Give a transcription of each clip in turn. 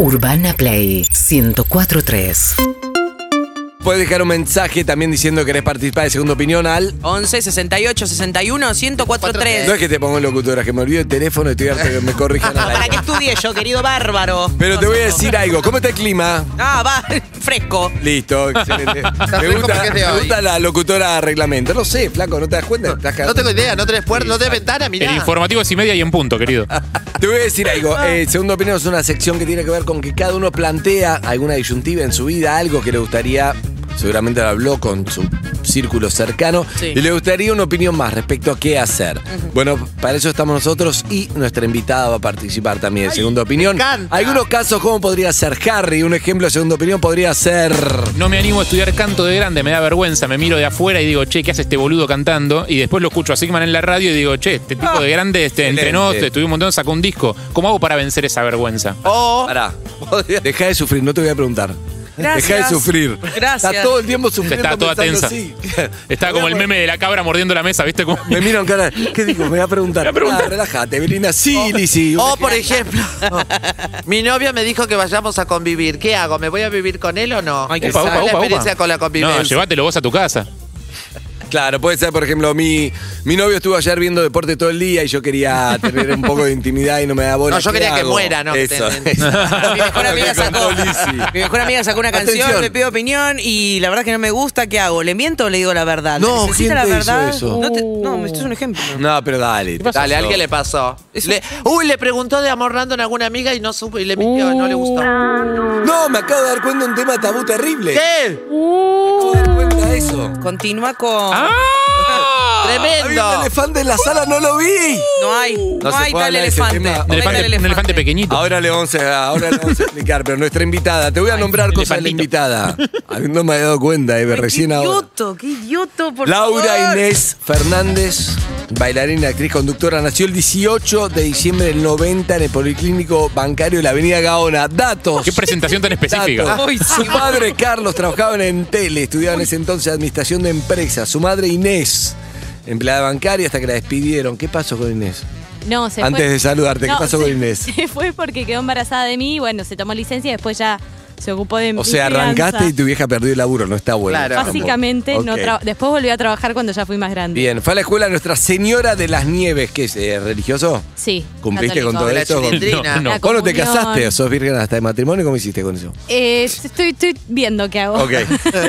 Urbana Play 1043. Puedes dejar un mensaje también diciendo que querés participar de Segunda Opinión al... 11 68 61 1043. No es que te pongo en locutora, que me olvido el teléfono y estoy harto que me corrijan Para que estudie yo, querido bárbaro. Pero te voy a decir algo. ¿Cómo está el clima? Ah, va, fresco. Listo, excelente. Me fresco gusta, porque es de me hoy. gusta la locutora reglamento. No sé, flaco, ¿no te das cuenta? Estás No tengo idea, no tenés puerta, no tenés ventana, mirá. El informativo es y media y en punto, querido. Te voy a decir algo. Eh, Segunda Opinión es una sección que tiene que ver con que cada uno plantea alguna disyuntiva en su vida, algo que le gustaría, seguramente lo habló con su círculo cercano, Sí. y le gustaría una opinión más respecto a qué hacer. Bueno, para eso estamos nosotros y nuestra invitada va a participar también en Segunda Opinión. Algunos casos, ¿cómo podría ser Harry? Un ejemplo de Segunda Opinión podría ser... No me animo a estudiar canto de grande, me da vergüenza, me miro de afuera y digo, che, ¿qué hace este boludo cantando? Y después lo escucho a Sigman en la radio y digo, che, este tipo de grande este, entrenó, este, estudió un montón, sacó un disco. ¿Cómo hago para vencer esa vergüenza? O Pará. Deja de sufrir, no te voy a preguntar. Gracias. Deja de sufrir. Gracias. Está todo el tiempo sufriendo. Está toda tensa. sí. Está como el meme de la cabra mordiendo la mesa, ¿viste? Como- Me miran cara. ¿Qué digo? Me voy a preguntar. Me voy a preguntar. Ah, relájate, Belina. Sí, Lizzy. O, por ejemplo, mi novia me dijo que vayamos a convivir. ¿Qué hago? ¿Me voy a vivir con él o no? Ay, qué Upa, upa, la experiencia con la convivencia. No, llévatelo vos a tu casa. Claro, puede ser, por ejemplo, mi, mi novio estuvo ayer viendo deporte todo el día y yo quería tener un poco de intimidad y no me da bola. No, yo ¿Qué quería que muera, ¿no? Que Eso. Mi mejor amiga sacó. Lizzy. Mi mejor amiga sacó una canción, Atención. le pido opinión y la verdad que no me gusta. ¿Qué hago? ¿Le miento o le digo la verdad? No, ¿Necesita ¿quién la verdad? eso? No, te- no, esto es un ejemplo. No, pero dale. Dale, a alguien le pasó. Le- uy, le preguntó de amor random a alguna amiga y no supo y le mintió, no le gustó. No, me acabo de dar cuenta de un tema tabú terrible. ¿Qué? Me eso. Continúa con. ¡Ah! Había un Tremendo. elefante en la sala, no lo vi. No hay, no, se hay puede tal hablar de ese elefante. tema. No Un hay elefante, tal un elefante pequeñito. Ahora le vamos a, ahora le vamos a explicar, pero nuestra invitada, te voy a nombrar cosas de la elefantito. invitada. A mí no me había dado cuenta, eh, recién qué ahora. idioto, qué idioto, por Laura favor. Inés Fernández, bailarina, actriz, conductora, nació el 18 de diciembre del 90 en el Policlínico Bancario de la Avenida Gaona. Datos. Qué presentación tan específica. Datos. Su padre Carlos trabajaba en Entel, estudiaba en ese entonces administración de empresas. Su madre Inés, empleada bancaria hasta que la despidieron. ¿Qué pasó con Inés? No, se Antes fue. de saludarte, ¿qué pasó se- con Inés? Se fue porque quedó embarazada de mí y bueno, se tomó licencia y después ya se ocupó de mi O sea, crianza. arrancaste y tu vieja perdió el laburo, no está bueno. Claro. Básicamente, no Ok. tra- después volví a trabajar cuando ya fui más grande. Bien, fue a la escuela Nuestra Señora de las Nieves, que es eh, religioso. Sí. ¿Cumpliste con católico. todo La esto? chilindrina. No, no. La ¿Vos no te comunión. casaste sos virgen hasta de matrimonio? ¿Cómo hiciste con eso? Eh, estoy, estoy viendo qué hago. Ok.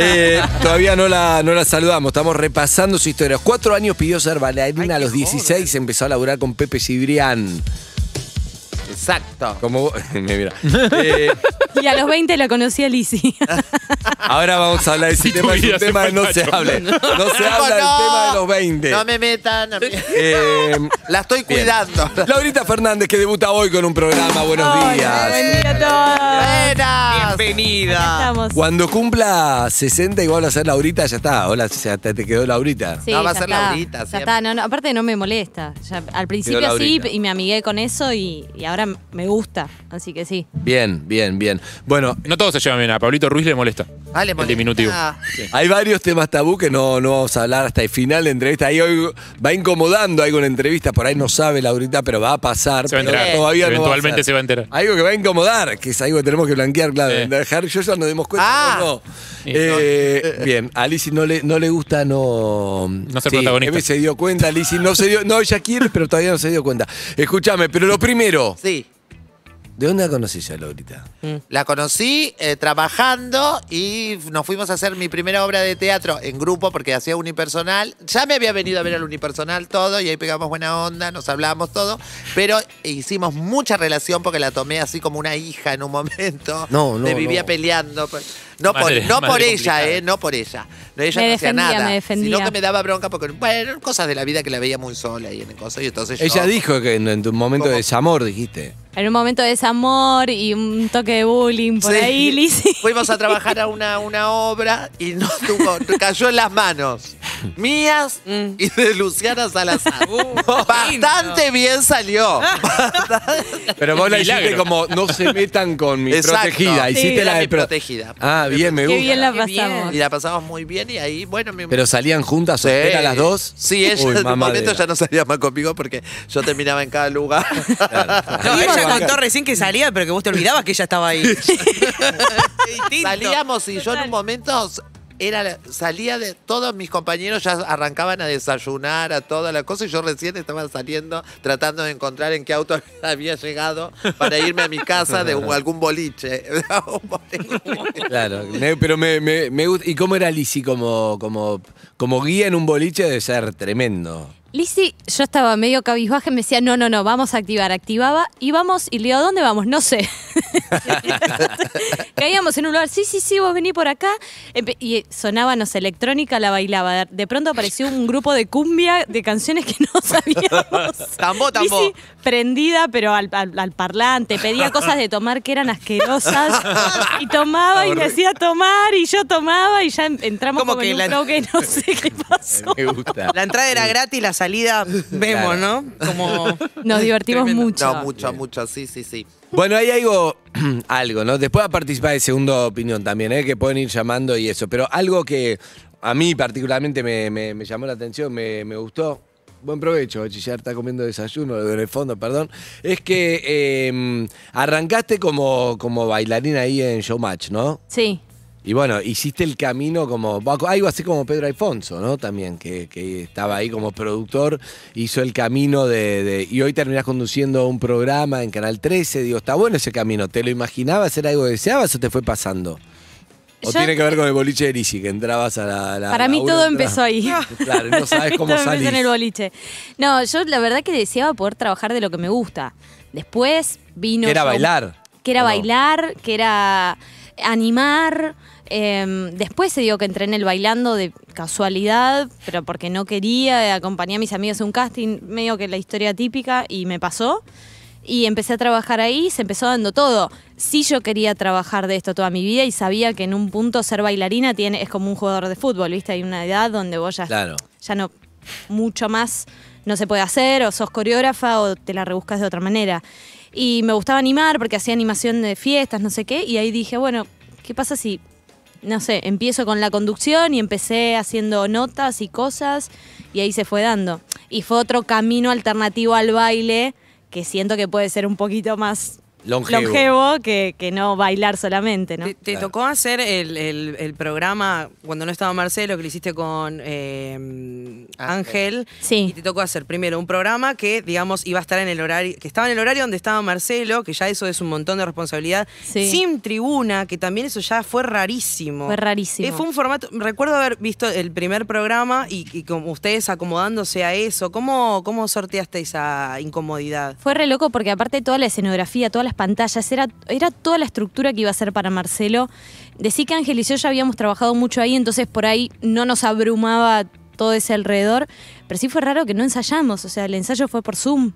Eh, todavía no la, no la saludamos, estamos repasando su historia. Cuatro años pidió ser bailarina, a los 16 empezó a laburar con Pepe Cibrián. Exacto. Como me mira. Eh, Y a los 20 la conocí a Lizzy. ahora vamos a hablar de ese tu tema, es vida un se tema fue que no se macho. hable. No se habla del tema de los 20. No me metan. Eh, La estoy bien. cuidando. Laurita Fernández, que debuta hoy con un programa. Buenos Hola, días. buen día a todos. Buenas. Bienvenida. Estamos. Cuando cumpla 60 igual va a ser Laurita, ya está. Hola, ya te, te quedó Laurita. Sí, No, va a ya ser está. Laurita, Ya siempre. está, no, no, aparte no me molesta. Ya, al principio sí Laurita. y me amigué con eso y, y ahora me gusta. Así que sí. Bien, bien, bien. Bueno, No todos se llevan bien. A Pablito Ruiz le molesta. Ah, le el molesta. diminutivo. Hay varios temas tabú que no, no vamos a hablar hasta el final de entrevista. Ahí hoy va incomodando algo en entrevista, por ahí no sabe Laurita, pero va a pasar. Se va a pero enterar. Todavía no va a Eventualmente ser. se va a enterar. Algo que va a incomodar, que es algo que tenemos que blanquear, claro. Sí. Dejar, yo ya nos demos cuenta. Ah. no. Eh, bien, a Lizzy no le, no le gusta, no. No ser Sí, protagonista. Eve se dio cuenta, Lizzy no se dio. No, ella quiere, pero todavía no se dio cuenta. Escúchame, pero lo primero, Sí. ¿De dónde la conocís a Laurita? La conocí eh, trabajando y nos fuimos a hacer mi primera obra de teatro en grupo porque hacía unipersonal. Ya me había venido a ver al unipersonal todo y ahí pegamos buena onda, nos hablábamos todo, pero hicimos mucha relación porque la tomé así como una hija en un momento. No, no, Me vivía no. peleando. No por, Madre- no madre por ella, eh, no por ella. No, ella Me no hacía defendía, nada. me defendía. Sino que me daba bronca porque, bueno, eran cosas de la vida que la veía muy sola y en el coso. Y entonces Ella yo- dijo que en, en tu momento ¿Cómo? de desamor dijiste. En un momento de desamor y un toque de bullying por Sí. ahí. Fuimos a trabajar a una, una obra y no tuvo, cayó en las manos. mías Mm. y de Luciana Salazar. Uh, Bastante bien salió. Pero vos la hiciste como no se metan con mi Exacto. protegida. Hiciste la mi de pro- protegida. Ah, bien, me Qué gusta. bien la Qué bien. pasamos. Y la pasamos muy bien y ahí, bueno, mi Pero salían juntas, Sí. las dos. Sí, ella Uy, en un momento ya no salía más conmigo porque yo terminaba en cada lugar. No, Vimos ella contó recién que salía, pero que vos te olvidabas que ella estaba ahí. Salíamos y yo en un momento era, salía de. Todos mis compañeros ya arrancaban a desayunar, a toda la cosa, y yo recién estaba saliendo tratando de encontrar en qué auto había llegado para irme a mi casa de algún boliche. Claro, pero me, me, me gusta. ¿Y cómo era Lizzy como, como, como guía en un boliche? Debe ser tremendo. Lizzy, yo estaba medio cabizbaja y me decía, no, no, no, vamos a activar. Activaba y vamos, y le digo, ¿a dónde vamos? No sé. Caíamos en un lugar, sí, sí, sí, vos vení por acá. Empe- y sonaba, no sé, electrónica, la bailaba. De pronto apareció un grupo de cumbia de canciones que no sabíamos. Tambó, tambó. Lizzy prendida, pero al, al- al parlante. Pedía cosas de tomar que eran asquerosas. Y tomaba y me hacía tomar y yo tomaba y ya entramos Como como, que en un la- flow que no sé qué pasó. Me gusta. La entrada era gratis, la salida vemos, Claro. ¿no? Como. Nos divertimos Tremendo. mucho. No, mucho, mucho, sí, sí, sí. Bueno, hay algo, algo, ¿no? Después va a participar de segunda opinión también, ¿eh? Que pueden ir llamando y eso. Pero algo que a mí particularmente me, me- me llamó la atención, me, me gustó. Buen provecho, Chillar está comiendo desayuno, lo veo en el fondo, perdón. Es que eh, arrancaste como, como bailarina ahí en Showmatch, ¿no? Sí. Y bueno, hiciste el camino como. Algo así como Pedro Alfonso, ¿no? También, que, que estaba ahí como productor, hizo el camino de, de- Y hoy terminás conduciendo un programa en Canal 13. Digo, está bueno ese camino. ¿Te lo imaginabas? ¿Era algo que deseabas o te fue pasando? ¿O Yo- tiene que ver con el boliche de Lisi, que entrabas a la. la- Para mí una, todo empezó ahí. Claro, no sabes cómo salís. en el boliche. No, yo la verdad que deseaba poder trabajar de lo que me gusta. Después vino. Que era yo- bailar. Que era bailar, que era animar. eh, después se dio que entré en el bailando de casualidad, pero porque no quería, acompañé a mis amigos a un casting, medio que la historia típica, y me pasó. Y empecé a trabajar ahí, se empezó dando todo. Sí yo quería trabajar de esto toda mi vida y sabía que en un punto ser bailarina tiene, es como un jugador de fútbol, ¿viste? Hay una edad donde vos ya, Claro. ya no, mucho más no se puede hacer, o sos coreógrafa o te la rebuscas de otra manera. Y me gustaba animar porque hacía animación de fiestas, no sé qué, y ahí dije, bueno, ¿qué pasa si, no sé, empiezo con la conducción y empecé haciendo notas y cosas, y ahí se fue dando. Y fue otro camino alternativo al baile que siento que puede ser un poquito más Longevo. longevo que, que no bailar solamente, ¿no? ¿Te, te tocó hacer el, el- el programa cuando no estaba Marcelo, que lo hiciste con eh, Ángel? Sí. Y te tocó hacer primero un programa que, digamos, iba a estar en el horario, que estaba en el horario donde estaba Marcelo, que ya eso es un montón de responsabilidad. Sí. Sin tribuna, que también eso ya fue rarísimo. Fue rarísimo. Eh, fue un formato, recuerdo haber visto el primer programa y, y como ustedes acomodándose a eso. ¿Cómo, cómo sorteaste esa incomodidad? Fue re loco porque aparte toda la escenografía, todas las pantallas, era, era toda la estructura que iba a ser para Marcelo. Decí que Ángel y yo ya habíamos trabajado mucho ahí, entonces por ahí no nos abrumaba todo ese alrededor. Pero sí fue raro que no ensayamos, o sea, el ensayo fue por Zoom.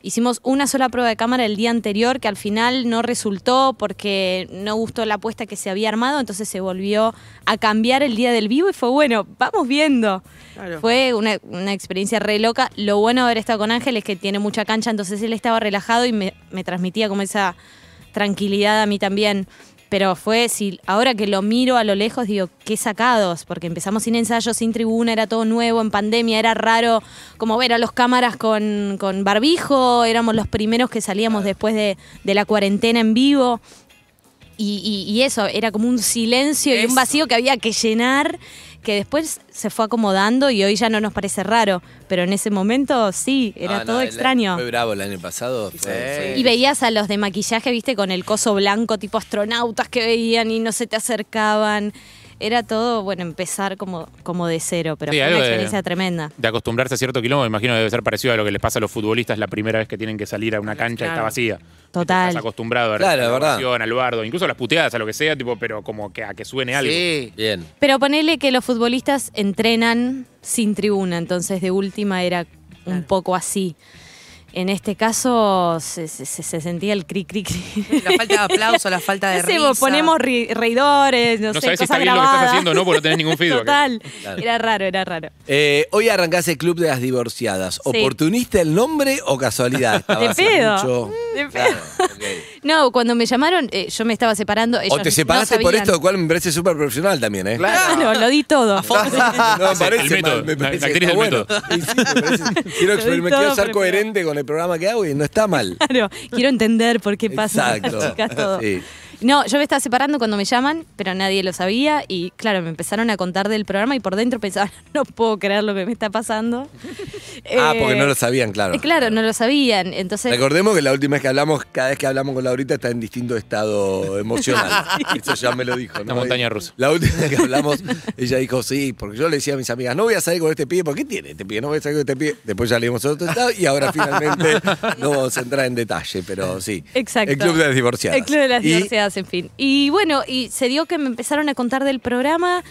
Hicimos una sola prueba de cámara el día anterior que al final no resultó porque no gustó la apuesta que se había armado, entonces se volvió a cambiar el día del vivo y fue bueno, vamos viendo. Claro. Fue una, una experiencia re loca. Lo bueno de haber estado con Ángel es que tiene mucha cancha, entonces él estaba relajado y me, me transmitía como esa tranquilidad a mí también. Pero fue, si ahora que lo miro a lo lejos, digo, qué sacados, porque empezamos sin ensayo, sin tribuna, era todo nuevo, en pandemia, era raro como ver a los cámaras con, con barbijo, éramos los primeros que salíamos después de, de la cuarentena en vivo. Y, y- y eso, era como un silencio y un vacío que había que llenar, que después se fue acomodando y hoy ya no nos parece raro. Pero en ese momento sí, era Ah, no, todo extraño. Fue bravo el año pasado. fue- fue- Y veías a los de maquillaje, viste, con el coso blanco, tipo astronautas que veían y no se te acercaban. Era todo, bueno, empezar como, como de cero, pero Sí, fue una de- experiencia tremenda. De acostumbrarse a cierto quilombo, me imagino que debe ser parecido a lo que les pasa a los futbolistas la primera vez que tienen que salir a una cancha y está vacía. Total. Estás acostumbrado a Claro, la verdad. al bardo, incluso a las puteadas, a lo que sea, tipo, pero como que a que suene algo. Sí. Bien. Pero ponele que los futbolistas entrenan sin tribuna, entonces de última era un poco así. En este caso se, se- se- se sentía el cri cri cri. La falta de aplauso, la falta de risa. ponemos ri- reidores, no, No sé, sabés si está bien lo que estás haciendo o no, porque no tenés ningún feedback. Total. Era raro, era raro. Eh, hoy arrancás el Club de las Divorciadas. ¿Oportunista el nombre o casualidad? De pedo. mucho- De pedo. Claro. No, cuando me llamaron, eh, yo me estaba separando. O te separaste no por esto, lo cual me parece súper profesional también, ¿eh? Claro, lo di todo. No, me parece El método, mal, me parece la actriz está del bueno. Sí, me parece- quiero, quiero ser coherente con el programa que hago y no está mal. Claro, quiero entender por qué pasa chicas todo. Sí. No, yo me estaba separando cuando me llaman, pero nadie lo sabía y claro, me empezaron a contar del programa y por dentro pensaba, no puedo creer lo que me está pasando. Ah, Eh, porque no lo sabían, claro. eh, Claro, no lo sabían. Entonces, Recordemos que la última vez que hablamos, cada vez que hablamos con Laurita está en distinto estado emocional. Eso ya me lo dijo. ¿no? montaña rusa. La última vez que hablamos, ella dijo sí, porque yo le decía a mis amigas, no voy a salir con este pibe, ¿por qué tiene este pibe? No voy a salir con este pibe. Después ya leímos otro estado y ahora finalmente no vamos a entrar en detalle, pero sí. Exacto. El Club de las Divorciadas. El Club de las Divorciadas, en fin. Y bueno, y se dio que me empezaron a contar del programa.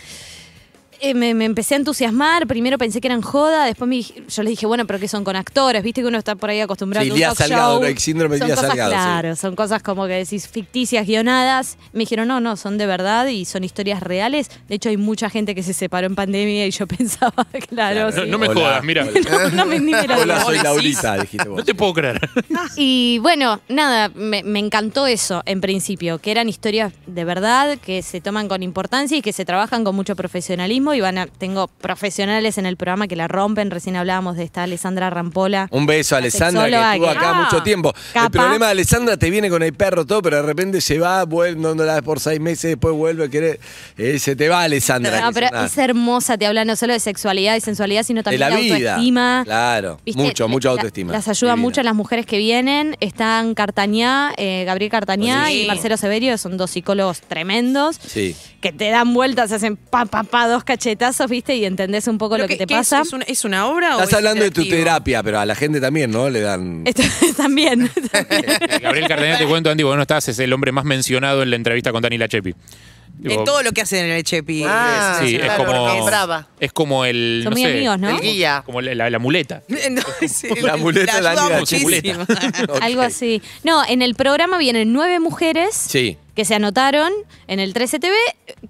Eh, me, me empecé a entusiasmar. Primero pensé que eran joda. Después me dije- yo les dije, bueno, pero que son con actores. Viste que uno está por ahí acostumbrado Sí, a un talk Salgado, show. ¿no? El síndrome de Son Lía cosas, Salgado, sí. Claro, son cosas como que decís ficticias, guionadas. Me dijeron, no, no, son de verdad y son historias reales. De hecho, hay mucha gente que se separó en pandemia y yo pensaba, claro, No, sí. no me Hola. jodas, mira. No, no me, ni me lo Hola, digas. soy Laurita, dijiste vos. No te puedo creer. Y bueno, nada, me, me encantó eso en principio, que eran historias de verdad, que se toman con importancia y que se trabajan con mucho profesionalismo. Y van a, tengo profesionales en el programa que la rompen. Recién hablábamos de esta Alessandra Rampola. Un beso a Alessandra que estuvo que- acá Ah, mucho tiempo. El problema de Alessandra te viene con el perro todo, pero de repente se va, vuelve, no, no la ves por seis meses, después vuelve, quiere, eh, se te va Alessandra. No, pero es hermosa, te habla no solo de sexualidad y sensualidad, sino de también la de vida. autoestima. Claro, ¿Viste? mucho, mucha La- autoestima. Las ayuda Divina. mucho a las mujeres que vienen. Están Cartañá, eh, Gabriel Cartañá Sí. y Marcelo Severio, son dos psicólogos tremendos. Sí. que te dan vueltas, hacen pa, pa, pa, dos cachetazos, ¿viste? Y entendés un poco ¿Pero lo que, te es? pasa. ¿Es, una, es una obra o Estás es hablando de tu terapia, pero a la gente también, ¿no? Le dan. Esto- también. Gabriel Cardeña, te cuento, Andy, vos no estás, es el hombre más mencionado en la entrevista con Dani Lachepi. En todo lo que hacen en el Chepi. Ah, Sí, es claro, como. es brava. Es como el. Son no muy sé, amigos, ¿no? El guía. Como la, la- la muleta. No, sí, La muleta la muchísimo. Ok. Algo así. No, en el programa vienen nueve mujeres Sí. Que se anotaron en el 13 TV,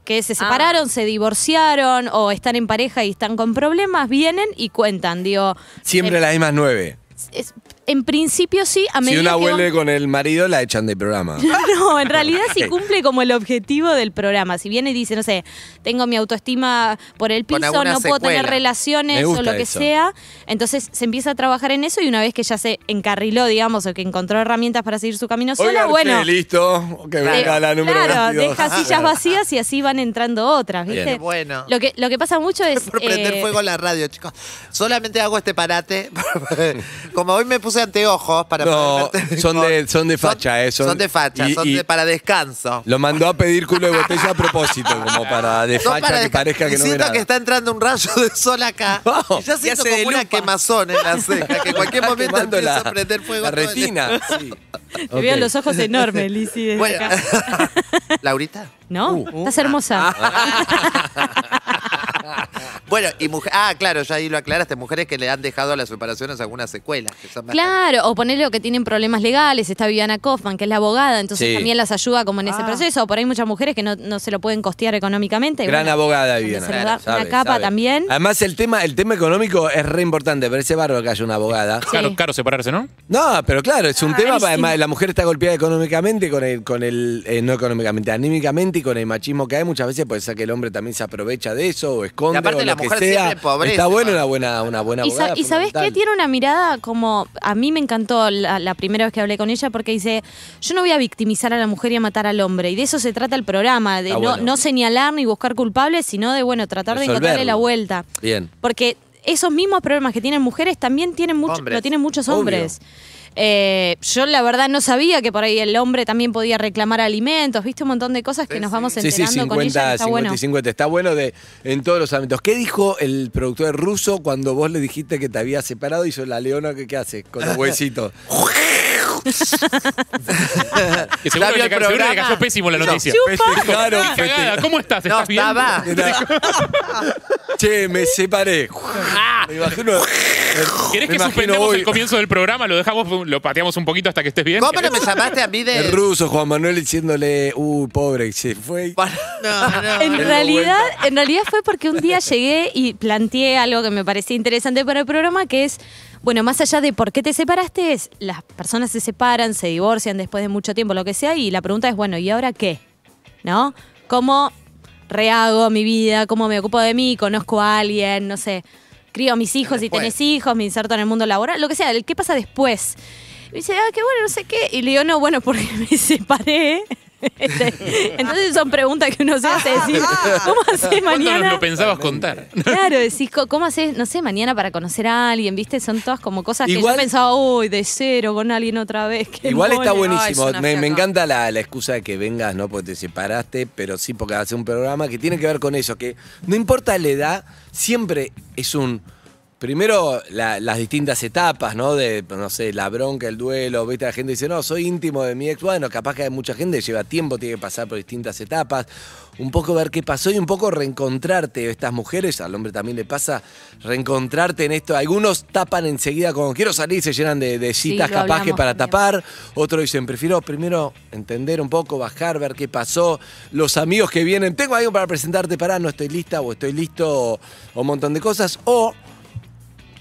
que Ah. se separaron, se divorciaron o están en pareja y están con problemas, vienen y cuentan. Digo, Siempre eh, las mismas nueve. es- en principio sí, a Si medida una que van- vuelve con el marido, la echan del programa. No, en realidad sí cumple como el objetivo del programa. Si viene y dice, no sé, tengo mi autoestima por el Con piso, alguna no puedo tener relaciones Me o lo que eso. sea, entonces se empieza a trabajar en eso y una vez que ya se encarriló, digamos, o que encontró herramientas para seguir su camino sola, bueno. listo. Que venga eh, la número claro, 22. deja sillas vacías y así van entrando otras, ¿viste? Bien. Bueno. Lo que, lo que pasa mucho es. por prender eh, fuego la radio, chicos. Solamente hago este parate. Como hoy me puse anteojos para No, poder son de- son de facha, eh, son- Son de facha, y- son y- de para descanso. Lo mandó a pedir culo de botella a propósito, como para de Son facha para que desca- parezca que no ve siento nada. que está entrando un rayo de sol acá. No. y ya siento hace de como una lupa. quemazón en la ceja, que en cualquier Está momento quemando empieza la, a prender fuego. la todo el- retina. Sí. Te veo los ojos enormes, Lizzy. desde Bueno, acá. Laurita. ¿No? Uh. Estás hermosa. Bueno, y mujer, ah, claro, ya ahí lo aclaraste, mujeres que le han dejado a las separaciones algunas secuelas. Que son bastante- Claro, o ponerle que tienen problemas legales, está Viviana Kaufman, que es la abogada, entonces Sí. también las ayuda como en ese Ah. proceso, o por ahí muchas mujeres que no, no se lo pueden costear económicamente. Gran bueno, abogada, Viviana. se les da sabe, una capa sabe. también. Además, el tema, el tema económico es re importante. Parece bárbaro que haya una abogada. Sí. Caro, caro separarse, ¿no? No, pero claro, es un tema. Además, la mujer está golpeada económicamente, con el, con el eh, no económicamente, anímicamente y con el machismo que hay. Muchas veces puede ser que el hombre también se aprovecha de eso o esconde Y aparte o la lo que mujer sea. siempre empobrece, está bueno ¿no? una buena, una buena Y, sa- y sabes qué tiene una mirada como a mí me encantó la, la primera vez que hablé con ella porque dice yo no voy a victimizar a la mujer y a matar al hombre y de eso se trata el programa de Ah, no, bueno. no señalar ni buscar culpables sino de bueno tratar de encontrarle la vuelta Bien. porque esos mismos problemas que tienen mujeres también tienen mucho, Hombres. lo tienen muchos Obvio. Eh, yo la verdad no sabía que por ahí el hombre también podía reclamar alimentos, viste un montón de cosas que nos vamos Sí, sí, enterando con ella. 50, que está 50 bueno. y 50. Está bueno de, en todos los ámbitos. ¿Qué dijo el productor ruso cuando vos le dijiste que te había separado? Hizo la leona, ¿qué, qué hace? Con los huesitos. Que seguro, ¿Ya vio le, el ca- seguro le cayó pésimo la noticia. Festejaron, Qué cagada, festejaron. ¿Cómo estás? No, ¿Estás bien? estaba. Che, me separé. Me imagino. ¿Querés que suspendamos hoy el comienzo del programa? Lo dejamos, lo pateamos un poquito hasta que estés bien. ¿Cómo no me llamaste a mí de.? El ruso, Juan Manuel, diciéndole, uy, pobre, se fue. No, no. En realidad, en realidad fue porque un día llegué y planteé algo que me parecía interesante para el programa, que es, bueno, más allá de por qué te separaste, es las personas se separan, se divorcian después de mucho tiempo, lo que sea, y la pregunta es, bueno, ¿y ahora qué? ¿No? ¿Cómo rehago mi vida? ¿Cómo me ocupo de mí? ¿Conozco a alguien? No sé. Crío a mis hijos si Después. tenés hijos, me inserto en el mundo laboral, lo que sea, ¿qué pasa después? Y me dice, ah, qué bueno, no sé qué. Y le digo, no, bueno, porque me separé. Este, Entonces son preguntas que uno se hace decir, ¿cómo haces ¿Cuándo nos mañana? lo pensabas contar? Claro, decís, ¿cómo haces, no sé, mañana para conocer a alguien? ¿Viste? Son todas como cosas que Igual- yo pensaba, uy, de cero con alguien otra vez. qué Igual está mole". buenísimo. Ay, es una me, encanta la, la excusa de que vengas, ¿no? Porque te separaste, pero sí porque hace un programa que tiene que ver con eso, que no importa la edad, siempre es un. Primero, la- las distintas etapas, ¿no? De, no sé, la bronca, el duelo, ¿viste? La gente dice, no, soy íntimo de mi ex. Bueno, capaz que hay mucha gente, lleva tiempo, tiene que pasar por distintas etapas. Un poco ver qué pasó y un poco reencontrarte. Estas mujeres, al hombre también le pasa, reencontrarte en esto. Algunos tapan enseguida como, quiero salir, se llenan de, de Sí, citas lo capaz que para también. tapar. Otros dicen, prefiero primero entender un poco, bajar, ver qué pasó. Los amigos que vienen, tengo algo para presentarte, para no estoy lista o estoy listo o o un montón de cosas. O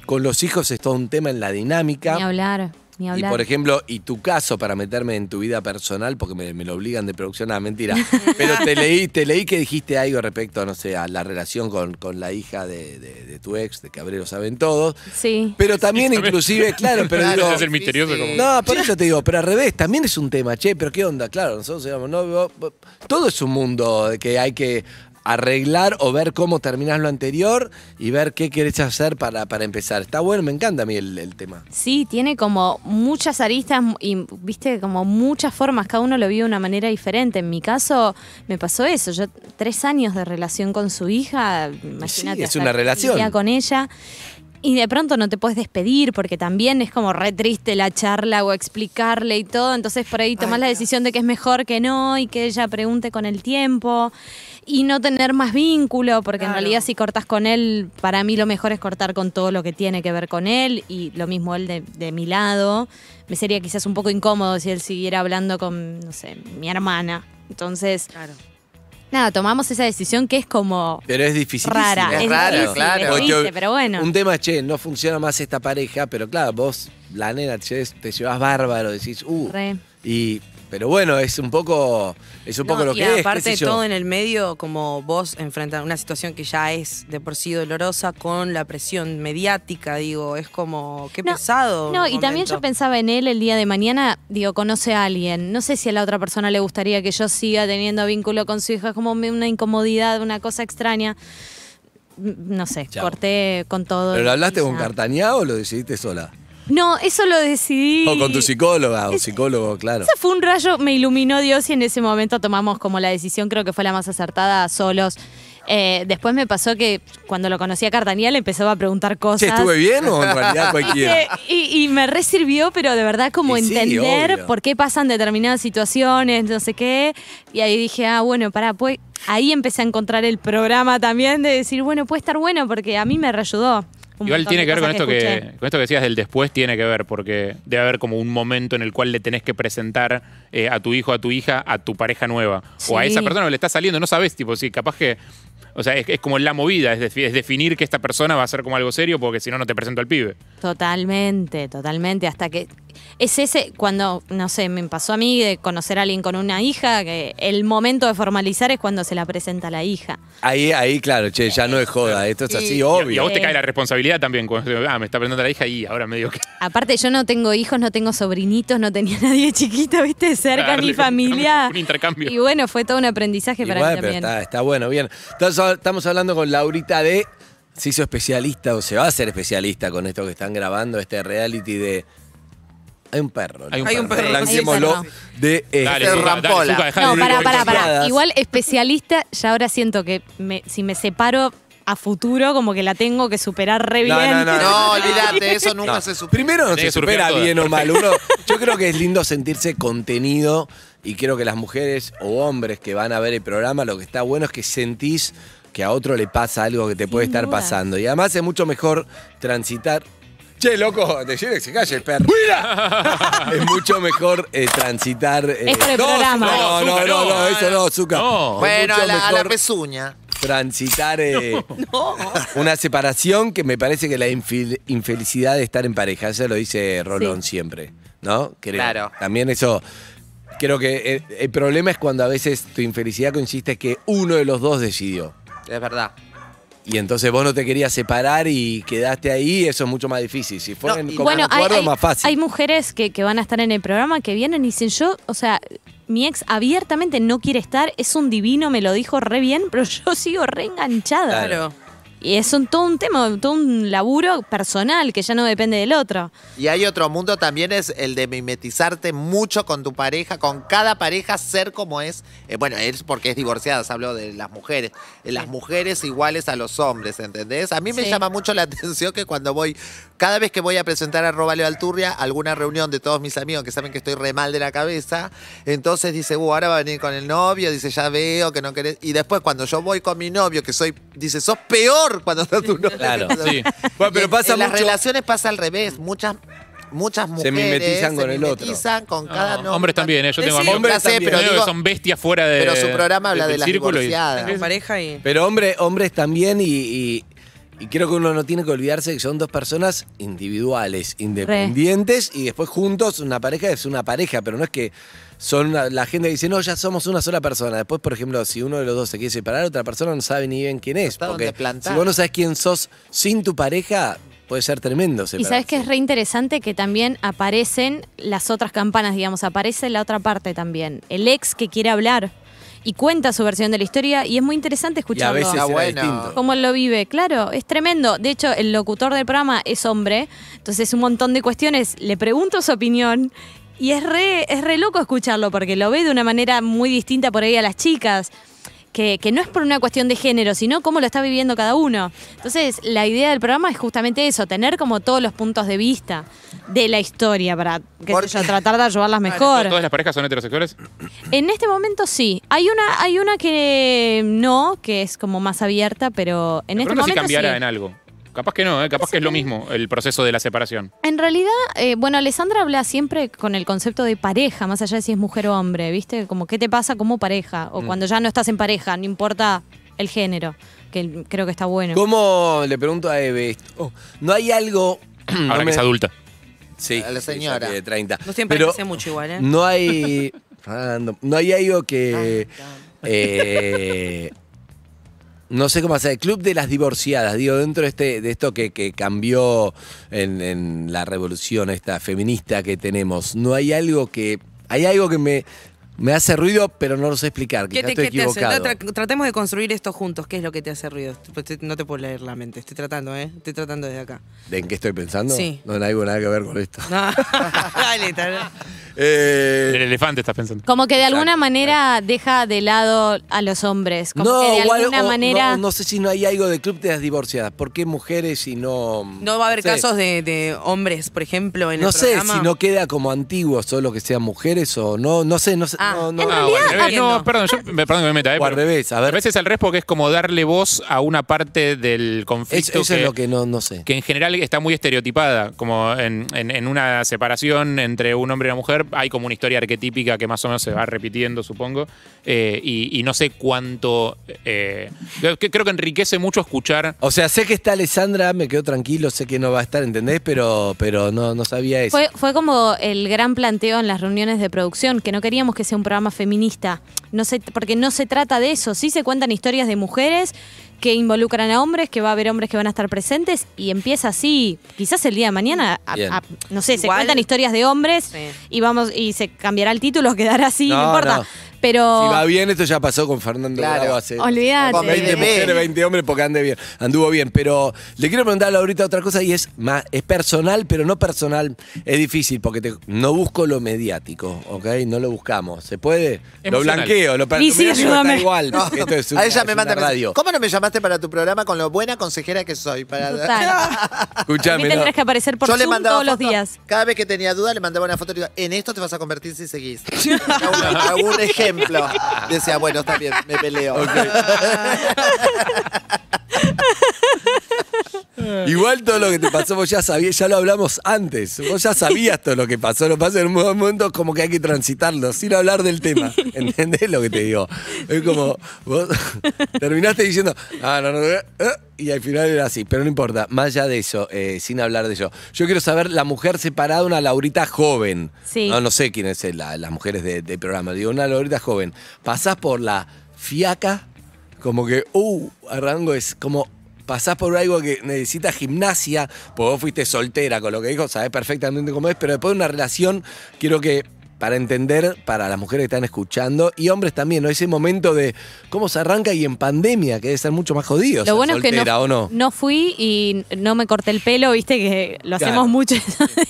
con los hijos es todo un tema en la dinámica. Ni hablar, ni Y hablar. por ejemplo, y tu caso para meterme en tu vida personal, porque me, me lo obligan de producción, ah, mentira. Pero te leí, te leí que dijiste algo respecto, no sé, a la relación con, con la hija de, de- de tu ex, de Cabrero saben todos. sí. Pero también, inclusive, claro, pero Claro, digo. Es el misterioso sí, sí. como... No, por eso te digo, pero al revés, también es un tema, che, pero ¿qué onda? Claro, nosotros digamos, no, todo es un mundo de que hay que arreglar o ver cómo terminás lo anterior y ver qué querés hacer para, para empezar. Está bueno, me encanta a mí el, el tema. Sí, tiene como muchas aristas y, viste, como muchas formas. Cada uno lo vive de una manera diferente. En mi caso, me pasó eso. Yo, tres años de relación con su hija, imagínate. es hasta una relación. con ella. Y de pronto no te puedes despedir porque también es como re triste la charla o explicarle y todo. Entonces por ahí tomás la decisión de que es mejor que no y que ella pregunte con el tiempo y no tener más vínculo porque en realidad si cortas con él, para mí lo mejor es cortar con todo lo que tiene que ver con él y lo mismo él de, de mi lado. Me sería quizás un poco incómodo si él siguiera hablando con, no sé, mi hermana. Entonces, Claro. Nada, tomamos esa decisión que es como Pero es difícil. rara. Es Es, raro, difícil, claro. es triste, pero bueno. Un tema, che, no funciona más esta pareja, pero claro, vos, la nena, che, te llevas bárbaro, decís, uh. Re. Y, pero bueno, es un poco, es un poco lo y que es. aparte de yo. todo en el medio, como vos enfrentas una situación que ya es de por sí dolorosa con la presión mediática, digo, es como, qué No, pesado. No, y también yo pensaba en él el día de mañana, digo, conoce a alguien. No sé si a la otra persona le gustaría que yo siga teniendo vínculo con su hija, es como una incomodidad, una cosa extraña. Mm, No sé, Chao. corté con todo. ¿Pero lo hablaste con Cartañá o lo decidiste sola? No, eso lo decidí. O con tu psicóloga o psicólogo, claro. Ese fue un rayo, me iluminó Dios y en ese momento tomamos como la decisión, creo que fue la más acertada, solos. Eh, después me pasó que cuando lo conocí a Cartañá le empezaba a preguntar cosas. Che, ¿estuve bien o en realidad cualquiera? Eh, y, y me resirvió, pero de verdad como Y entender por qué pasan determinadas situaciones, no sé qué. Y ahí dije, ah, bueno, pará, pues ahí empecé a encontrar el programa también de decir, bueno, puede estar bueno porque a mí me reayudó. Un Igual tiene que ver con esto que, escuché. con esto que decías del después, tiene que ver, porque debe haber como un momento en el cual le tenés que presentar eh, a tu hijo, a tu hija, a tu pareja nueva. O a esa persona que le está saliendo, no sabes, tipo, si capaz que. O sea, es, es como la movida, es, defi- es definir que esta persona va a ser como algo serio, porque si no, no te presento al pibe. Totalmente, totalmente. Hasta que es ese, cuando, no sé, me pasó a mí de conocer a alguien con una hija, que el momento de formalizar es cuando se la presenta a la hija. Ahí, ahí, claro, che, ya no es joda, esto es Y- así, Y, y a obvio. vos te cae la responsabilidad también. Cuando, ah, me está presentando la hija y ahora me digo que. Aparte, yo no tengo hijos, no tengo sobrinitos, no tenía nadie chiquito, viste, cerca, Claro, ni familia. un intercambio. Y bueno, fue todo un aprendizaje para Igual, mí también. está, está bueno, bien. Entonces, estamos hablando con Laurita de. Se hizo especialista o se va a hacer especialista con esto que están grabando, este reality de. Hay un perro. ¿no? Hay un perro. Hay un de. eh, Dale, Este Rampola. dale, No, para, para. colgadas. Igual especialista, ya ahora siento que me- si me separo a futuro, como que la tengo que superar re No, bien. no, no, No, olvídate, eso nunca No. se supera. Primero no se supera bien o mal. Uno, yo creo que es lindo sentirse contenido y creo que las mujeres o hombres que van a ver el programa, lo que está bueno es que sentís que a otro le pasa algo que te puede estar duda. pasando. Y además es mucho mejor transitar. Che, loco, te que se calle el perro. es mucho mejor eh, transitar. eh, Es por el no, programa. No, no, Zucca, no, no, no. eso no, Zucca. No. Es Bueno, mucho a la, a la mejor pezuña. transitar eh, una separación que me parece que la infel- infelicidad de estar en pareja, eso lo dice Rolón Sí. siempre, ¿no? Creo. Claro. También eso, creo que el, el problema es cuando a veces tu infelicidad consiste en que uno de los dos decidió. Es verdad. Y entonces vos no te querías separar y quedaste ahí, eso es mucho más difícil. Si fuera No, común Bueno, hay, acuerdo, hay- más fácil. hay mujeres que, que van a estar en el programa que vienen y dicen, yo, o sea, mi ex abiertamente no quiere estar, es un divino, me lo dijo re bien, pero yo sigo re enganchada. Claro. Y es un, todo un tema, todo un laburo personal que ya no depende del otro. Y hay otro mundo también, es el de mimetizarte mucho con tu pareja, con cada pareja, ser como es. Eh, bueno, es porque es divorciada, hablo de las mujeres. Eh, Las mujeres iguales a los hombres, ¿entendés? A mí me Sí. llama mucho la atención que cuando voy, cada vez que voy a presentar a Robaleo Alturria, alguna reunión de todos mis amigos que saben que estoy re mal de la cabeza, entonces dice, uh, ahora va a venir con el novio, dice, ya veo que no querés. Y después cuando yo voy con mi novio, que soy, dice, sos peor cuando está tu novio. Claro. Sí. Bueno, pero En- pasa en las mucho- relaciones pasa al revés. Muchas, muchas mujeres mimetizan con se el otro. mimetizan con cada No, novio. hombres también, ¿eh? yo tengo Sí, Hombres sé, también. pero, digo, que son bestias fuera de. pero su programa habla del de las y- divorciadas. En pareja y. Pero hombre, hombres también y, y- y creo que uno no tiene que olvidarse que son dos personas individuales, independientes y después juntos una pareja es una pareja, pero no es que son una- la gente dice, no, ya somos una sola persona. Después, por ejemplo, si uno de los dos se quiere separar, otra persona no sabe ni bien quién es. está Porque si vos no sabes quién sos sin tu pareja, puede ser tremendo Y sabes que es re interesante que también aparecen las otras campanas, digamos, aparece la otra parte también. El ex que quiere hablar y cuenta su versión de la historia y es muy interesante Y a escucharlo. veces Ah, bueno. distinto. cómo él lo vive, claro, es tremendo. De hecho, el locutor del programa es hombre, entonces un montón de cuestiones, le pregunto su opinión y es re, es re loco escucharlo porque lo ve de una manera muy distinta por ahí a las chicas. Que, que no es por una cuestión de género, sino cómo lo está viviendo cada uno. Entonces, la idea del programa es justamente eso, tener como todos los puntos de vista de la historia para yo, tratar de ayudarlas mejor. ¿Todas las parejas son heterosexuales? En este momento sí. Hay una, hay una que no, que es como más abierta, pero en este si momento cambiará sí. en algo. Capaz que no, ¿eh? capaz que es lo mismo el proceso de la separación. En realidad, eh, bueno, Alessandra habla siempre con el concepto de pareja, más allá de si es mujer o hombre, ¿viste? Como qué te pasa como pareja, o cuando ya no estás en pareja, no importa el género, que creo que está bueno. ¿Cómo le pregunto a Eve esto? Oh, no hay algo. Ahora no que me- es adulta. Sí, A la señora. tiene 30. No siempre Pero hace mucho igual, ¿eh? No hay. Random. No hay algo que. eh, no sé cómo hacer. El Club de las Divorciadas, digo, dentro de, este, de esto que, cambió en, en la revolución esta feminista que tenemos, no hay algo que. Hay algo que me, me hace ruido, pero no lo sé explicar. ¿Qué te, estoy qué te hace? Tra- tratemos de construir esto juntos. ¿Qué es lo que te hace ruido? Pues No te puedo leer la mente. Estoy tratando, ¿eh? Estoy tratando desde acá. ¿De en qué estoy pensando? Sí. No, no hay nada que ver con esto. No. Dale, tal- Eh, El elefante estás pensando. Como que de alguna Exacto. manera deja de lado a los hombres. Como no, que de alguna o- manera. no, no sé si no hay algo de Club de las Divorciadas. ¿Por qué mujeres y no.? No va a haber sé. casos de, de hombres, por ejemplo, en No el sé programa. si no queda como antiguo solo que sean mujeres o no. No sé, no sé. Ah, no, no- en Ah, realidad-. No, perdón, yo, perdón que me meta. ¿eh? O al pero revés, a ver. A veces al revés porque es como darle voz a una parte del conflicto eso es lo que no, no sé. que en general está muy estereotipada, como en, en- en una separación entre un hombre y una mujer, hay como una historia arquetípica que más o menos se va repitiendo, supongo, eh, y, y no sé cuánto... eh, creo, que, creo que enriquece mucho escuchar... O sea, sé que está Alessandra, me quedo tranquilo, sé que no va a estar, ¿entendés? Pero, pero no, no sabía eso. Fue, fue como el gran planteo en las reuniones de producción, que no queríamos que un programa feminista, no se, porque no se trata de eso, sí se cuentan historias de mujeres que involucran a hombres, que va a haber hombres que van a estar presentes y empieza así, quizás el día de mañana, a- Bien. a- no sé, se Igual- cuentan historias de hombres Sí. y vamos y se cambiará el título, quedará así, no, No, importa, no. pero Si va bien, esto ya pasó con Fernando Claro. Bravo hace olvídate. Con 20 BDB. mujeres, 20 hombres porque ande bien, anduvo bien. Pero le quiero preguntarle ahorita otra cosa y es más, es personal, pero no personal. Es difícil porque te- no busco lo mediático, ¿ok? No lo buscamos. ¿Se puede? Lo Emocional. blanqueo, lo Y sí, mediático está ayúdame. igual. No, Esto es una, a ella me manda radio. ¿Cómo no me para tu programa con lo buena consejera que soy. Para... Escuchame. Tendrás que aparecer por Yo todos los días. Cada vez que tenía duda le mandaba una foto y digo, en esto te vas a convertir si seguís. Algún ejemplo. Decía, bueno, está bien, me peleo. Okay. Igual todo lo que te pasó, vos ya sabías, ya lo hablamos antes. Vos ya sabías todo lo que pasó. Lo pasa en un momento como que hay que transitarlo, sin hablar del tema. ¿Entendés lo que te digo? Es como, vos terminaste diciendo, ah, no, no, eh, eh", y al final era así. Pero no importa, más allá de eso, eh, sin hablar de eso. Yo quiero saber, la mujer separada, una Laurita joven. Sí. No, no sé quién es la- las mujeres de- del programa. Digo, una Laurita joven. Pasás por la fiaca, como que, uh, arranco es como pasás por algo que necesita gimnasia, porque vos fuiste soltera con lo que dijo, sabés perfectamente cómo es, pero después de una relación, quiero que, para entender, para las mujeres que están escuchando, y hombres también, ¿no? Ese momento de cómo se arranca y en pandemia, que debe ser mucho más jodido. Lo bueno es que soltera, no, ¿o no? no fui y no me corté el pelo, viste que lo Claro. hacemos mucho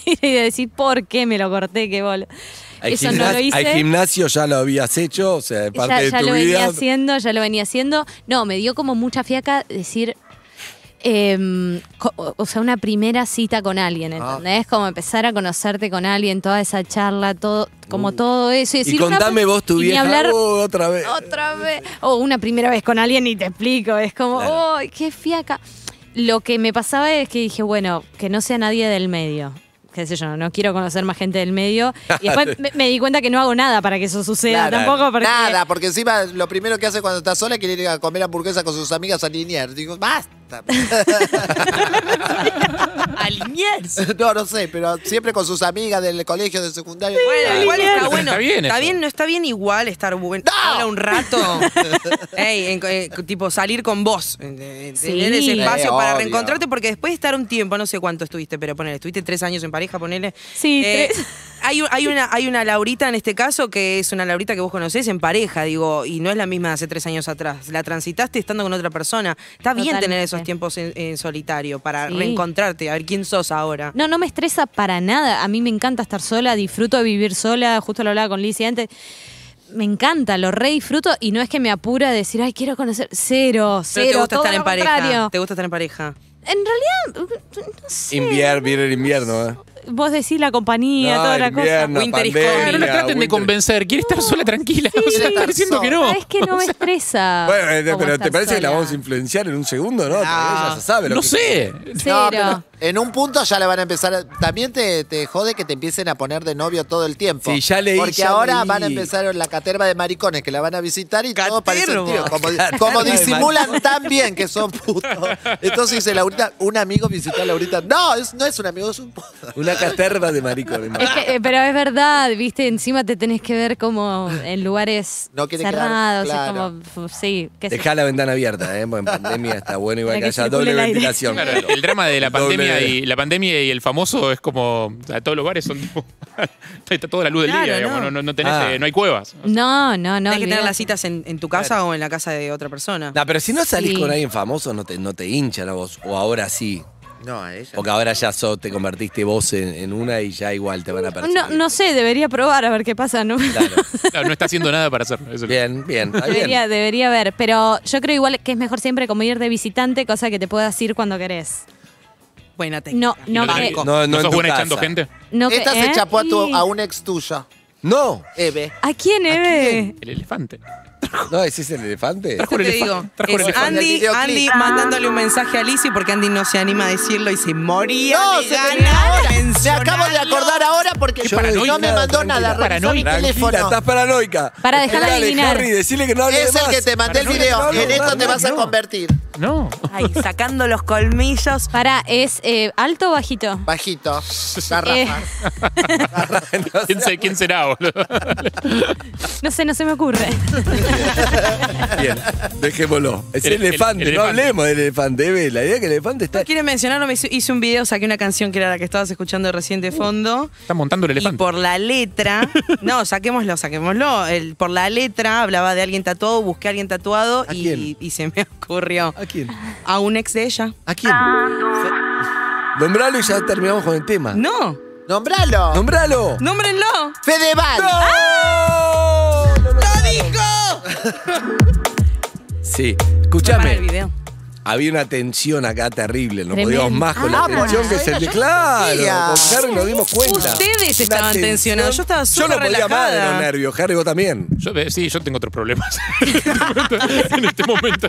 y de decir por qué me lo corté, qué bol. Eso no lo hice. hay gimnasio, ya lo habías hecho, o sea, de parte ya, de ya tu lo vida. venía haciendo, ya lo venía haciendo. No, me dio como mucha fiaca decir, em, o sea, una primera cita con alguien, Ah. ¿entendés? Como empezar a conocerte con alguien, toda esa charla, todo, como todo eso. Y, Uh. Y decir, una- contame vos tu y vieja hablar "Oh, otra vez. otra vez. O una primera vez con alguien y te explico. Es como, Claro. ¡ay, qué fiaca! Lo que me pasaba es que dije, bueno, que no sea nadie del medio. Qué sé yo, no quiero conocer más gente del medio. Y después me, me di cuenta que no hago nada para que eso suceda Claro. tampoco. Porque Nada, porque encima lo primero que hace cuando está sola es querer ir a comer hamburguesa con sus amigas a Liniers. Digo, basta. Alinearse. no, no sé, pero siempre con sus amigas del colegio, del secundario. Bueno, igual está bueno. Está bien no está bien igual estar un rato. Ey, en- eh, tipo salir con vos. eh, Sí. Tener ese espacio Eh, para obvio. reencontrarte, porque después de estar un tiempo, no sé cuánto estuviste, pero ponele, estuviste tres años en pareja, ponele. Sí, Eh, tres. Hay, un- hay, una, hay una Laurita en este caso que es una Laurita que vos conocés en pareja, digo, y no es la misma de hace tres años atrás. La transitaste estando con otra persona. Está bien tener esos tiempos en, en solitario para Sí. reencontrarte, a ver quién sos ahora. No, no me estresa para nada. A mí me encanta estar sola, disfruto de vivir sola. Justo lo hablaba con Lizzie antes. Me encanta, lo re disfruto y no es que me apura a decir, ay, quiero conocer. Cero, cero. Pero te gusta todo estar en pareja. contrario. Te gusta estar en pareja. En realidad, no sé. Invier, viene el invierno, ¿eh? Vos decís la compañía, No, toda la cosa. Winter pandemia. No la traten de convencer, quiere estar sola tranquila. o sea, está diciendo que no. Es que no me estresa. Bueno, eh, pero ¿te parece que la vamos a influenciar en un segundo, no? Ella se sabe lo No que- sé. No, pero en un punto ya le van a empezar. a- también te, te jode que te empiecen a poner de novio todo el tiempo. Sí, ya leí, Porque ya ahora leí. van a empezar la caterva de maricones que la van a visitar y todo parece. Como, como disimulan tan bien que son putos. Entonces dice Laurita, un amigo visitó a Laurita. No, es- no es un amigo, es un puto. Una caterva de maricones. Es que, eh, pero es verdad, viste, encima te tenés que ver como en lugares No quiere quedar cerrados, claro. es como, f- sí, qué sé Dejá la ventana abierta, ¿eh? Porque en pandemia está bueno igual Para que que haya doble circule el aire. ventilación. Claro, el, el drama de la Doble- pandemia y la pandemia y el famoso es como o sea, todos los bares son tipo está toda la luz del Claro, día, no. digamos, no, no, no tenés, Ah. eh, no hay cuevas. No, no, no. Hay que tener olvidate. las citas en, en tu casa o en la casa de otra persona. No, pero si no salís Sí. con alguien famoso, no te, no te hinchan a vos. O ahora sí. No, a ella. Porque ahora ya sos, te convertiste vos en, en una y ya igual te van a perseguir. No, no sé, debería probar a ver qué pasa, ¿no? Claro. Claro, no está haciendo nada para hacerlo. eso Bien, bien, está bien. Debería, debería haber, pero yo creo igual que es mejor siempre como ir de visitante, cosa que te puedas ir cuando querés. Buena técnica. No, no, No, no en sos buena casa. echando gente. no que- Esta se ¿eh? chapó a, tu- a un ex tuyo, No, Eve. ¿A quién, Eve? El elefante. No, ese es el elefante. Trajo Te el digo. Trajo es elefante. Andy, videoclip. Andy mandándole un mensaje a Lizzie porque Andy no se anima a decirlo y se moría No, de se ganas me, ahora. de me acabo de mencionarlo. acordar ahora porque Yo no no me nada, mandó tranquila, nada. Revisó mi Tranquila, teléfono. estás paranoica. Para dejarla Dale, adivinar. Harry, decile que no hable Es más. el que te mandé el video. no, en esto no, te no, vas a no. convertir. No. Ay, sacando los colmillos. Para, ¿es eh, alto o bajito? Bajito. Eh, ¿Quién, se- quién será, boludo? no sé, no se me ocurre. Bien, dejémoslo. Es el, El- el- elefante, el no elefante. hablemos del elefante. Eve. La idea es que el elefante está. ¿No quieren mencionarlo? Me hice- hice un video, saqué una canción que era la que estabas escuchando recién de fondo. Está montando el Y elefante. por la letra, no, saquémoslo, saquémoslo. El, por la letra hablaba de alguien tatuado, busqué a alguien tatuado ¿A y, quién? y se me ocurrió ¿A quién? a un ex de ella. ¿A quién? Nombralo y ya terminamos con el tema. No, Nombralo. ¡Nombralo! nómbrenlo. Fedeval. ¡No! ¡Lo dijo! Sí, el escúchame. video. Había una tensión acá terrible. No Tremendo. podíamos más con Ah, la por tensión que se yo Claro, con Harry nos dimos cuenta. Ustedes estaban tensión. tensionados, yo estaba Yo súper no podía más de los relajada. nervios. Harry, vos también. Yo, eh, sí, yo tengo otros problemas en este momento.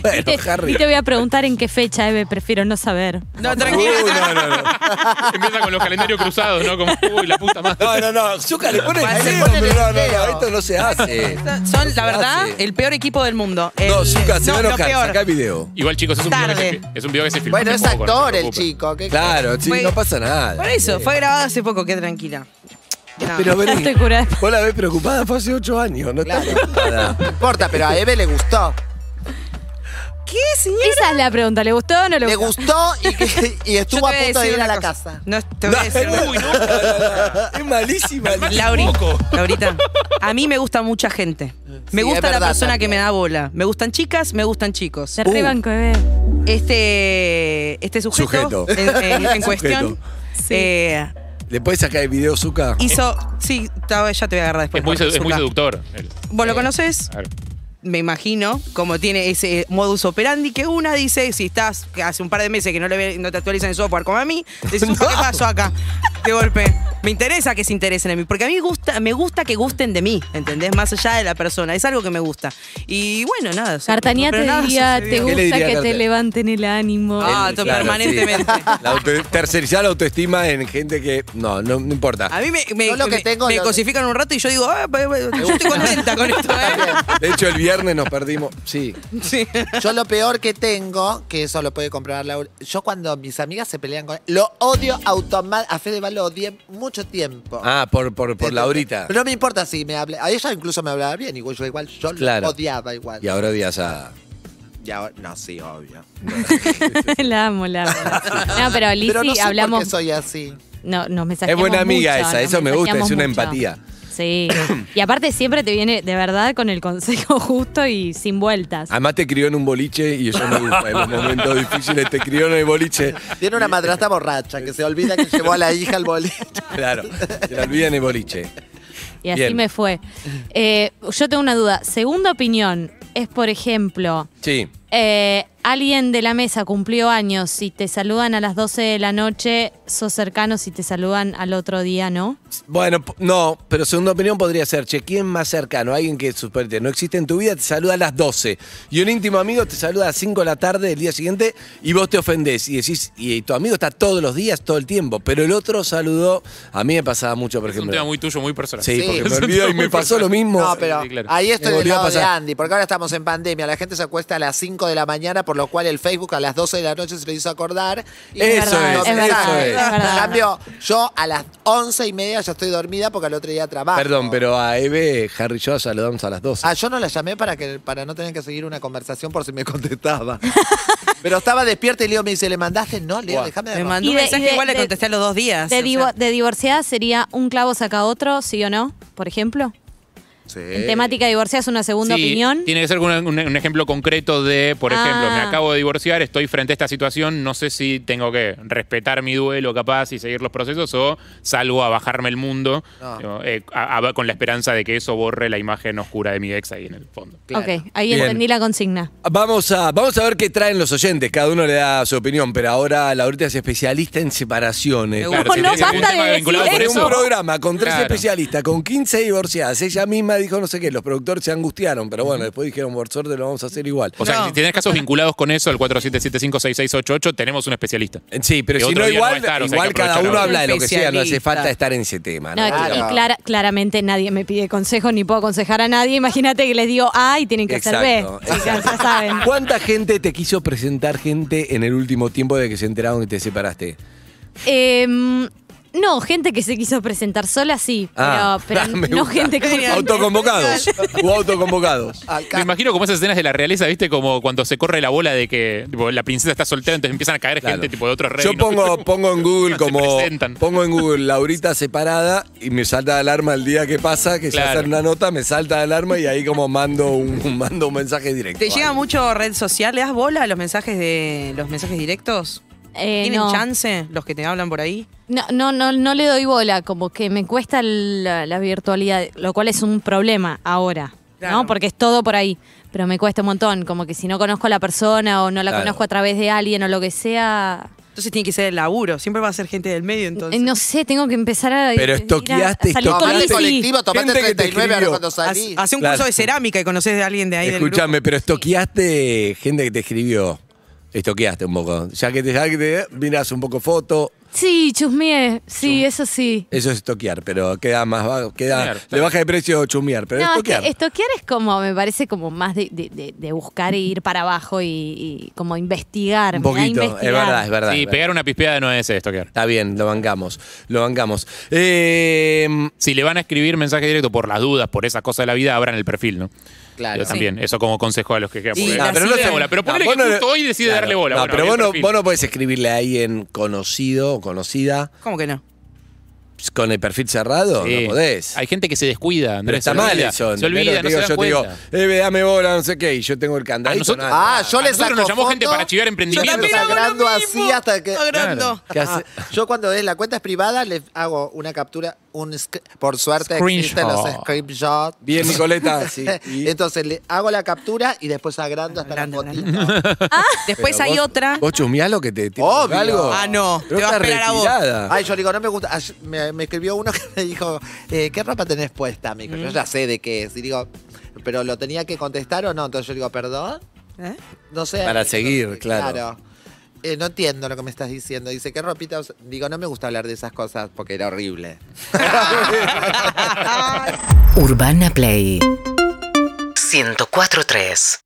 Bueno, Y te, Harry. y te voy a preguntar en qué fecha, Eve, prefiero no saber. No, tranquilo. Uy, no, no, no. Empieza con los calendarios cruzados, ¿no? Como, uy, la puta madre. No, no, no. Zucca le pone el no, no, esto no se hace. Son, se la verdad, hace. el peor equipo del mundo. No, Zucca se va a lo enojar. Video. Igual, chicos, es un, video que Tarde. se, es un video que se filmó. Bueno, hace es poco, no se actor el preocupen. chico. ¿qué- Claro, sí, Fue- no pasa nada. Por eso, fue grabado hace poco, qué tranquila. No. Pero vení, Estoy curada. vos la ves preocupada, fue hace ocho años, no estás Claro. preocupada. No importa, pero a Eve le gustó. ¿Qué, señor? Esa es la pregunta, ¿le gustó o no le Le gustó? gustó y, que- y Yo estuvo a te voy punto de decir ir a una la cosa. casa. No, te voy a decir una Uy, no, no, no, no. Es malísima. Lauri, Laurita, a mí me gusta mucha gente. Me Sí, gusta la verdad persona que también. me da bola. Me gustan chicas, me gustan chicos. Se rebanco, Eve. Este, este sujeto, Sujeto. en, en- en cuestión Sujeto. eh, ¿Le puedes sacar el video, Zucca? hizo. Sí, ta- ya te voy a agarrar después. Es muy, por sedu- es muy Zucca. seductor. él. ¿Vos lo conoces? A ver. Me imagino, como tiene ese modus operandi que una dice, si estás hace un par de meses que no, le no te actualizan el software como a mí, dices, "Upa, ¿qué pasó acá? De golpe. Me interesa que se interesen en mí, porque a mí gusta, me gusta que gusten de mí, ¿entendés? Más allá de la persona, es algo que me gusta. Y bueno, nada. pero te nada diría, te ¿Qué le gusta diría que te levanten el ánimo. Ah, El- claro, permanentemente. sí. La auto- tercerizar la autoestima en gente que. No, no, no importa. A mí me, me, Yo lo que me- tengo- me lo- cosifican un rato y yo digo, ah, pa- pa- yo estoy contenta con esto, ¿eh? De hecho, el viernes nos perdimos. Sí. Sí. Yo lo peor que tengo, que eso lo puede comprobar Laura, yo cuando mis amigas se pelean con lo odio automáticamente, a Fedeval lo odié mucho tiempo. Ah, por, por, por Laurita. Pero no me importa si me hable, a ella incluso me hablaba bien, igual yo igual, yo Claro. lo odiaba igual. Y ahora odias a. Y ahora- no, sí, obvio. la amo, la amo. No, pero Lizzy, Pero no sé por hablamos. qué soy así. No, nos Es mensajeamos buena amiga mucho, esa, nos eso me gusta, es mensajeamos una mucho. empatía. Sí. Y aparte siempre te viene de verdad con el consejo justo y sin vueltas. Además te crió en un boliche y eso me gusta. En los momentos difíciles te crió en el boliche. Tiene una madrastra borracha que se olvida que llevó a la hija al boliche. Claro, se la olvida en el boliche. Y así Bien. me fue. Eh, yo tengo una duda. Segunda opinión es, por ejemplo, Sí. eh, alguien de la mesa cumplió años, si te saludan a las 12 de la noche, sos cercano, si te saludan al otro día, ¿no? Bueno, no, pero segunda opinión podría ser, che, ¿quién más cercano? Alguien que suponete, no existe en tu vida, te saluda a las 12. Y un íntimo amigo te saluda a las 5 de la tarde del día siguiente y vos te ofendés y decís, y tu amigo está todos los días, todo el tiempo. Pero el otro saludó, a mí me pasaba mucho, por Es un ejemplo. tema muy tuyo, muy personal. Sí, Sí. porque me tema y me pasó lo mismo. No, pero Sí, claro. ahí estoy del lado de pasar. Andy, porque ahora estamos en pandemia, la gente se acuesta a las 5 de la mañana, por lo cual el Facebook a las 12 de la noche se le hizo acordar. Y Eso es, es verdad, es. En cambio, yo a las 11 y media ya estoy dormida porque al otro día trabajo. Perdón, pero a Eve, Harry y yo saludamos a las 12. Ah, yo no la llamé para que para no tener que seguir una conversación por si me contestaba. Pero estaba despierta y Leo me dice, ¿le mandaste? No, Leo, Buah. déjame de Me mandó un mensaje igual le de- contesté a los dos días. De, divo- sea. de divorciada sería un clavo saca otro, ¿sí o no? Por ejemplo. Sí. En temática divorciada es una segunda Sí, opinión. Tiene que ser un, un- un ejemplo concreto de, por ejemplo, me Ah. acabo de divorciar, estoy frente a esta situación, no sé si tengo que respetar mi duelo capaz y seguir los procesos o salgo a bajarme el mundo No. digo, eh, a- a- con la esperanza de que eso borre la imagen oscura de mi ex ahí en el fondo. Claro. Ok, ahí Bien. entendí la consigna. Vamos a, vamos a ver qué traen los oyentes, cada uno le da su opinión, pero ahora Laurita es especialista en separaciones. Claro, No, si no, basta de decir un programa con tres Claro. especialistas, con 15 divorciadas. Ella misma dijo no sé qué, los productores se angustiaron, pero bueno, después dijeron, por suerte lo vamos a hacer igual. O sea, No. si tenés casos vinculados con eso, el 47756688, tenemos un especialista. Sí, pero Que si otro no día no va igual, a estar, o sea, hay igual que cada uno habla de lo que sea, no hace Especialista. falta estar en ese tema. No, ¿no? y- Claro. y clara- claramente nadie me pide consejo ni puedo aconsejar a nadie. Imagínate que les digo A y tienen que hacer B. Exacto, Sí, ya, ya saben. ¿Cuánta gente te quiso presentar gente en el último tiempo de que se enteraron que te separaste? Em, no, gente que se quiso presentar sola, sí. Ah, pero ah, pero me no gusta. gente que. Autoconvocados. o autoconvocados. Acá. Me imagino como esas escenas de la realeza, ¿viste? Como cuando se corre la bola de que tipo, la princesa está soltera, entonces empiezan a caer Claro. gente tipo de otros reinos. Yo pongo, pongo en Google como pongo en Google Laurita separada y me salta la alarma el día que pasa, que se Claro. hace una nota, me salta la alarma y ahí como mando un, mando un mensaje directo. ¿Te llega mucho red social? ¿Le das bola a los mensajes de los mensajes directos? Eh, ¿Tienen no. chance los que te hablan por ahí? No, no, no, no le doy bola, como que me cuesta la, la virtualidad, lo cual es un problema ahora. Claro. ¿no? Porque es todo por ahí. Pero me cuesta un montón, como que si no conozco a la persona o no la Claro. conozco a través de alguien o lo que sea. Entonces tiene que ser el laburo. Siempre va a ser gente del medio, entonces. eh, no sé, tengo que empezar a. Pero ir a- estoqueaste, estoqueaste. Colectivo, tomate Gente que te 39 ahora escribió. cuando Haz- salí. Hace un Claro. curso de cerámica y conoces a alguien de ahí Escúchame, del pero estoqueaste gente que te escribió. Estoqueaste un poco. Ya que te, ya que te miras un poco foto, Sí, chusmeé. Sí, eso sí. eso es estoquear, pero queda más bajo, queda, Chusmear, le baja de precio chumear, pero No, es estoquear. que estoquear es como, me parece como más de, de- de- de buscar e ir para abajo y, y como investigar. un poquito, es investigar. verdad, es verdad. Sí, es verdad. pegar una pispeada no es esto, Kier. Está bien, lo bancamos, lo bancamos. Eh, Si le van a escribir mensaje directo por las dudas, por esas cosas de la vida, abran el perfil, ¿no? Claro. Yo también, eso como consejo a los que quieran. Ah, pero no siguen. le bola. Pero no, vos que no hoy decide Claro. darle bola. No, Bueno, pero vos no, vos no podés escribirle a alguien conocido conocida ¿Cómo que no? Con el perfil cerrado, Sí. no podés. Hay gente que se descuida, Pero está se mal eso. Se olvida, no Digo, se dan Yo te digo, eh, dame bola, no sé qué, y yo tengo el candadito. nosotros- nada. Ah, yo A les saco nos llamó gente para chivar emprendimientos. Yo agrando así hasta que... Agrando. Ah, yo cuando es la cuenta es privada les hago una captura, un por suerte existen los Screenshot. screenshots. Bien, Nicoleta. sí. Y- Entonces le hago la captura y después agrando hasta Agrando, la fotito. Después Pero hay vos- otra. ¿Vos chusmeás lo que te Obvio. algo? Ah, no, te va a esperar a vos. Ay, yo digo, no me gusta. Me, me escribió uno que me dijo, eh, ¿qué ropa tenés puesta? Dijo, yo ya sé de qué es. Y digo, ¿pero lo tenía que contestar o no? Entonces yo digo, ¿perdón? ¿Eh? No sé. Para seguir, claro. Eh, no entiendo lo que me estás diciendo. Dice, ¿qué ropita? us-?" Digo, no me gusta hablar de esas cosas porque era horrible. Urbana Play 104.3